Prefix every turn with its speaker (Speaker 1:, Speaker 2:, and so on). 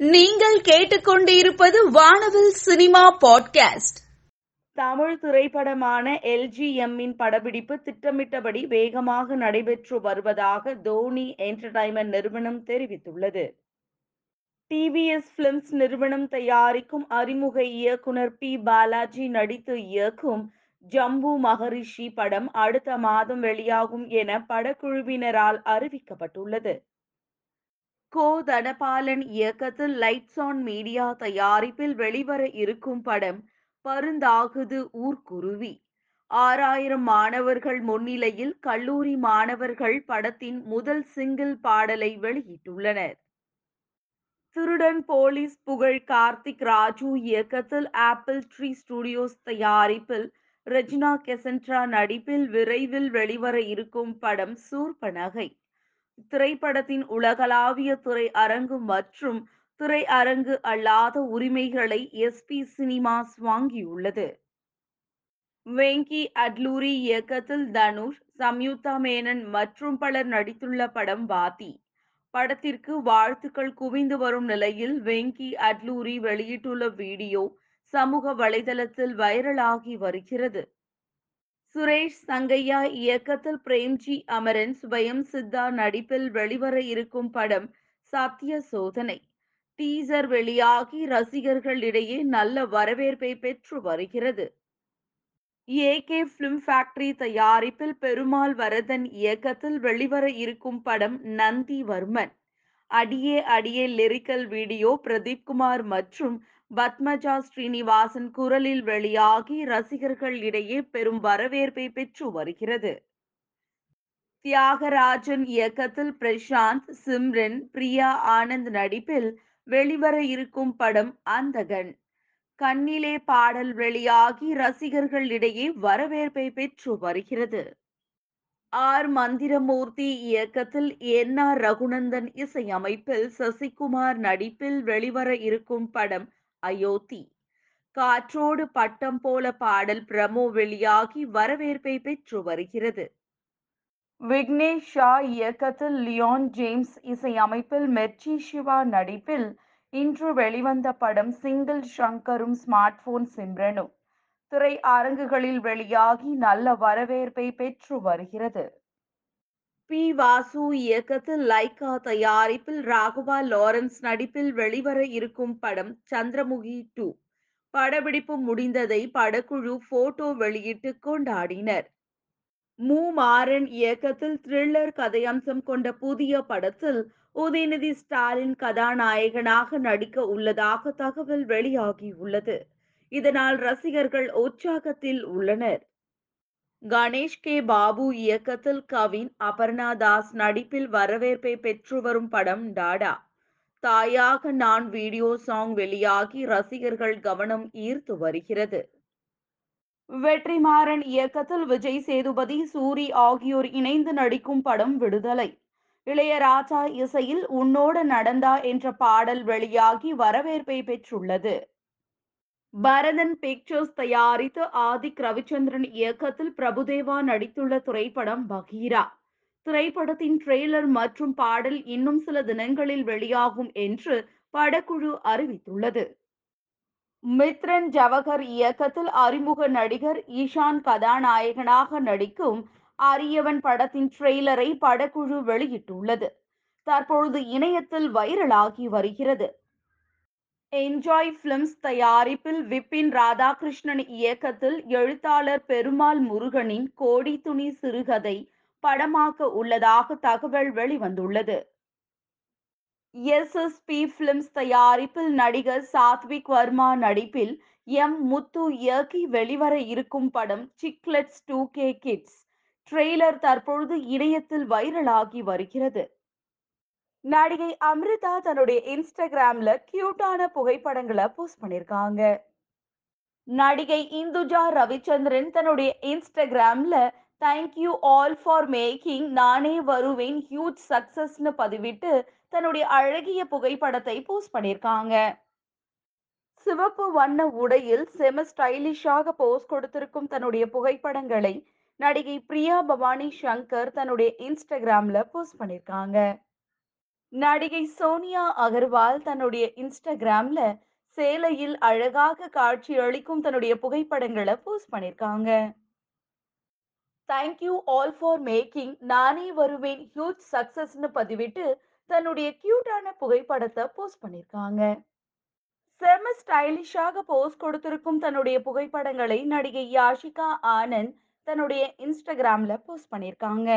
Speaker 1: நீங்கள் கேட்டுக்கொண்டிருப்பது வானவில் சினிமா பாட்காஸ்ட்.
Speaker 2: தமிழ் திரைப்படமான எல்ஜிஎம்மின் படப்பிடிப்பு திட்டமிட்டபடி வேகமாக நடைபெற்று வருவதாக தோனி என்டர்டைன்மெண்ட் நிறுவனம் தெரிவித்துள்ளது. டிவிஎஸ் பிலிம்ஸ் நிறுவனம் தயாரிக்கும் அறிமுக இயக்குனர் பி. பாலாஜி நடித்து இயக்கும் ஜம்பு மகரிஷி படம் அடுத்த மாதம் வெளியாகும் என படக்குழுவினரால் அறிவிக்கப்பட்டுள்ளது. கோ தனபாலன் இயக்கத்தில் லைட்ஸ் ஆன் மீடியா தயாரிப்பில் வெளிவர இருக்கும் படம் பருந்தாகுது ஊர்க்குருவி ஆறாயிரம் மாணவர்கள் முன்னிலையில் கல்லூரி மாணவர்கள் படத்தின் முதல் சிங்கிள் பாடலை வெளியிட்டுள்ளனர். திருடன் போலீஸ் புகழ் கார்த்திக் ராஜு இயக்கத்தில் ஆப்பிள் ட்ரீ ஸ்டுடியோஸ் தயாரிப்பில் ரெஜினா கெசன்ட்ரா நடிப்பில் விரைவில் வெளிவர இருக்கும் படம் சூர்பனகை திரைப்படத்தின் உலகளாவிய திரை அரங்கு மற்றும் திரை அரங்கு அல்லாத உரிமைகளை எஸ்பி சினிமாஸ் வாங்கியுள்ளது. வெங்கி அட்லூரி இயக்கத்தில் தனுஷ் சம்யுக்தா மேனன் மற்றும் பலர் நடித்துள்ள படம் வாதி படத்திற்கு வாழ்த்துக்கள் குவிந்து வரும் நிலையில் வெங்கி அட்லூரி வெளியிட்டுள்ள வீடியோ சமூக வலைதளத்தில் வைரலாகி வருகிறது. சுரேஷ் சங்கையா இயக்கத்தில் பிரேம்ஜி அமரன் சுபயம் சித்தா நடிப்பில் வெளிவர இருக்கும் படம் சத்திய சோதனை. டீசர் வெளியாகி ரசிகர்களிடையே நல்ல வரவேற்பை பெற்று வருகிறது. ஏ கே பிலிம் ஃபேக்டரி தயாரிப்பில் பெருமாள் வரதன் இயக்கத்தில் வெளிவர இருக்கும் படம் நந்திவர்மன் அடியே அடியே லிரிக்கல் வீடியோ பிரதீப் குமார் மற்றும் பத்மஜா ஸ்ரீனிவாசன் குரலில் வெளியாகி ரசிகர்கள் இடையே பெரும் வரவேற்பை பெற்று வருகிறது. தியாகராஜன் இயக்கத்தில் பிரசாந்த் சிம்ரன் பிரியா ஆனந்த் நடிப்பில் வெளிவர இருக்கும் படம் அந்தகன். கண்ணிலே பாடல் வெளியாகி ரசிகர்களிடையே வரவேற்பை பெற்று வருகிறது. ஆர். மந்திரமூர்த்தி இயக்கத்தில் என். ஆர். ரகுநந்தன் இசையமைப்பில் சசிகுமார் நடிப்பில் வெளிவர இருக்கும் படம் அயோத்தி. காற்றோடு பட்டம் போல பாடல் பிரமோ வெளியாகி வரவேற்பை பெற்று வருகிறது. விக்னேஷ் ஷா இயக்கத்தில் லியோன் ஜேம்ஸ் இசையமைப்பில் மெர்ச்சி சிவா நடிப்பில் இன்று வெளிவந்த படம் சிங்கிள் ஷங்கரும் ஸ்மார்ட் போன் சிம்ரனும். திரை அரங்குகளில் வெளியாகி நல்ல வரவேற்பை பெற்று வருகிறது. பி வாசு இயக்கத்தில் லைகா தயாரிப்பில் ராகவா லாரன்ஸ் நடிப்பில் வெளிவர இருக்கும் படம் சந்திரமுகி டூ. படப்பிடிப்பு முடிந்ததை படக்குழு போட்டோ வெளியிட்டு கொண்டாடினர். மு. மாறன் இயக்கத்தில் த்ரில்லர் கதையம்சம் கொண்ட புதிய படத்தில் உதயநிதி ஸ்டாலின் கதாநாயகனாக நடிக்க உள்ளதாக தகவல் வெளியாகியுள்ளது. இதனால் ரசிகர்கள் உற்சாகத்தில் உள்ளனர். கணேஷ் கே. பாபு இயக்கத்தில் கவின் அபர்ணா தாஸ் நடிப்பில் வரவேற்பை பெற்று வரும் படம் டாடா. தாயாக நான் வீடியோ சாங் வெளியாகி ரசிகர்கள் கவனம் ஈர்த்து வருகிறது. வெற்றிமாறன் இயக்கத்தில் விஜய் சேதுபதி சூரி ஆகியோர் இணைந்து நடிக்கும் படம் விடுதலை. இளையராஜா இசையில் உன்னோடு நடந்தா என்ற பாடல் வெளியாகி வரவேற்பை பெற்றுள்ளது. பரதன் பிக்சர்ஸ் தயாரித்து ஆதிக் ரவிச்சந்திரன் இயக்கத்தில் பிரபுதேவா நடித்துள்ள திரைப்படம் பகீரா. திரைப்படத்தின் ட்ரெய்லர் மற்றும் பாடல் இன்னும் சில தினங்களில் வெளியாகும் என்று படக்குழு அறிவித்துள்ளது. மித்ரன் ஜவஹர் இயக்கத்தில் அறிமுக நடிகர் ஈஷான் கதாநாயகனாக நடிக்கும் அரியவன் படத்தின் ட்ரெய்லரை படக்குழு வெளியிட்டுள்ளது. தற்பொழுது இணையத்தில் வைரலாகி வருகிறது. என்ஜாய் பிலிம்ஸ் தயாரிப்பில் விபின் ராதாகிருஷ்ணன் இயக்கத்தில் எழுத்தாளர் பெருமாள் முருகனின் கோடி துணி சிறுகதை படமாக்க உள்ளதாக தகவல் வெளிவந்துள்ளது. எஸ் எஸ் பி பிலிம்ஸ் தயாரிப்பில் நடிகர் சாத்விக் வர்மா நடிப்பில் எம் முத்து இயக்கி வெளிவர இருக்கும் படம் Chiclets two K kids trailer தற்பொழுது இணையத்தில் வைரலாகி வருகிறது. நடிகை அமிர்தா தன்னுடைய இன்ஸ்டாகிராம்ல கியூட்டான புகைப்படங்களை போஸ்ட் பண்ணிருக்காங்க நடிகை இந்துஜா ரவிச்சந்திரன் தன்னுடைய இன்ஸ்டாகிராம்ல தேங்க்யூ ஆல் ஃபார் மேக்கிங் நானே வருவேன் ஹியூஜ் சக்சஸ்னு பதிவிட்டு தன்னுடைய அழகிய புகைப்படத்தை போஸ்ட் பண்ணியிருக்காங்க. சிவப்பு வண்ண உடையில் செம ஸ்டைலிஷாக போஸ்ட் கொடுத்திருக்கும் தன்னுடைய புகைப்படங்களை நடிகை பிரியா பவானி சங்கர் தன்னுடைய இன்ஸ்டாகிராம்ல போஸ்ட் பண்ணியிருக்காங்க. நடிகை சோனியா அகர்வால் தன்னுடைய இன்ஸ்டாகிராம்ல சேலையில் அழகாக காட்சி அளிக்கும் தன்னுடைய புகைப்படங்களை போஸ்ட் பண்ணிருக்காங்க. தேங்க்யூ ஆல் ஃபார் மேக்கிங் நானே வருவேன் ஹியூஜ் சக்சஸ்னு பதிவிட்டு தன்னுடைய கியூட்டான புகைப்படத்தை போஸ்ட் பண்ணிருக்காங்க. செம ஸ்டைலிஷாக போஸ்ட் கொடுத்திருக்கும் தன்னுடைய புகைப்படங்களை நடிகை யாஷிகா ஆனந்த் தன்னுடைய இன்ஸ்டாகிராம்ல போஸ்ட் பண்ணிருக்காங்க.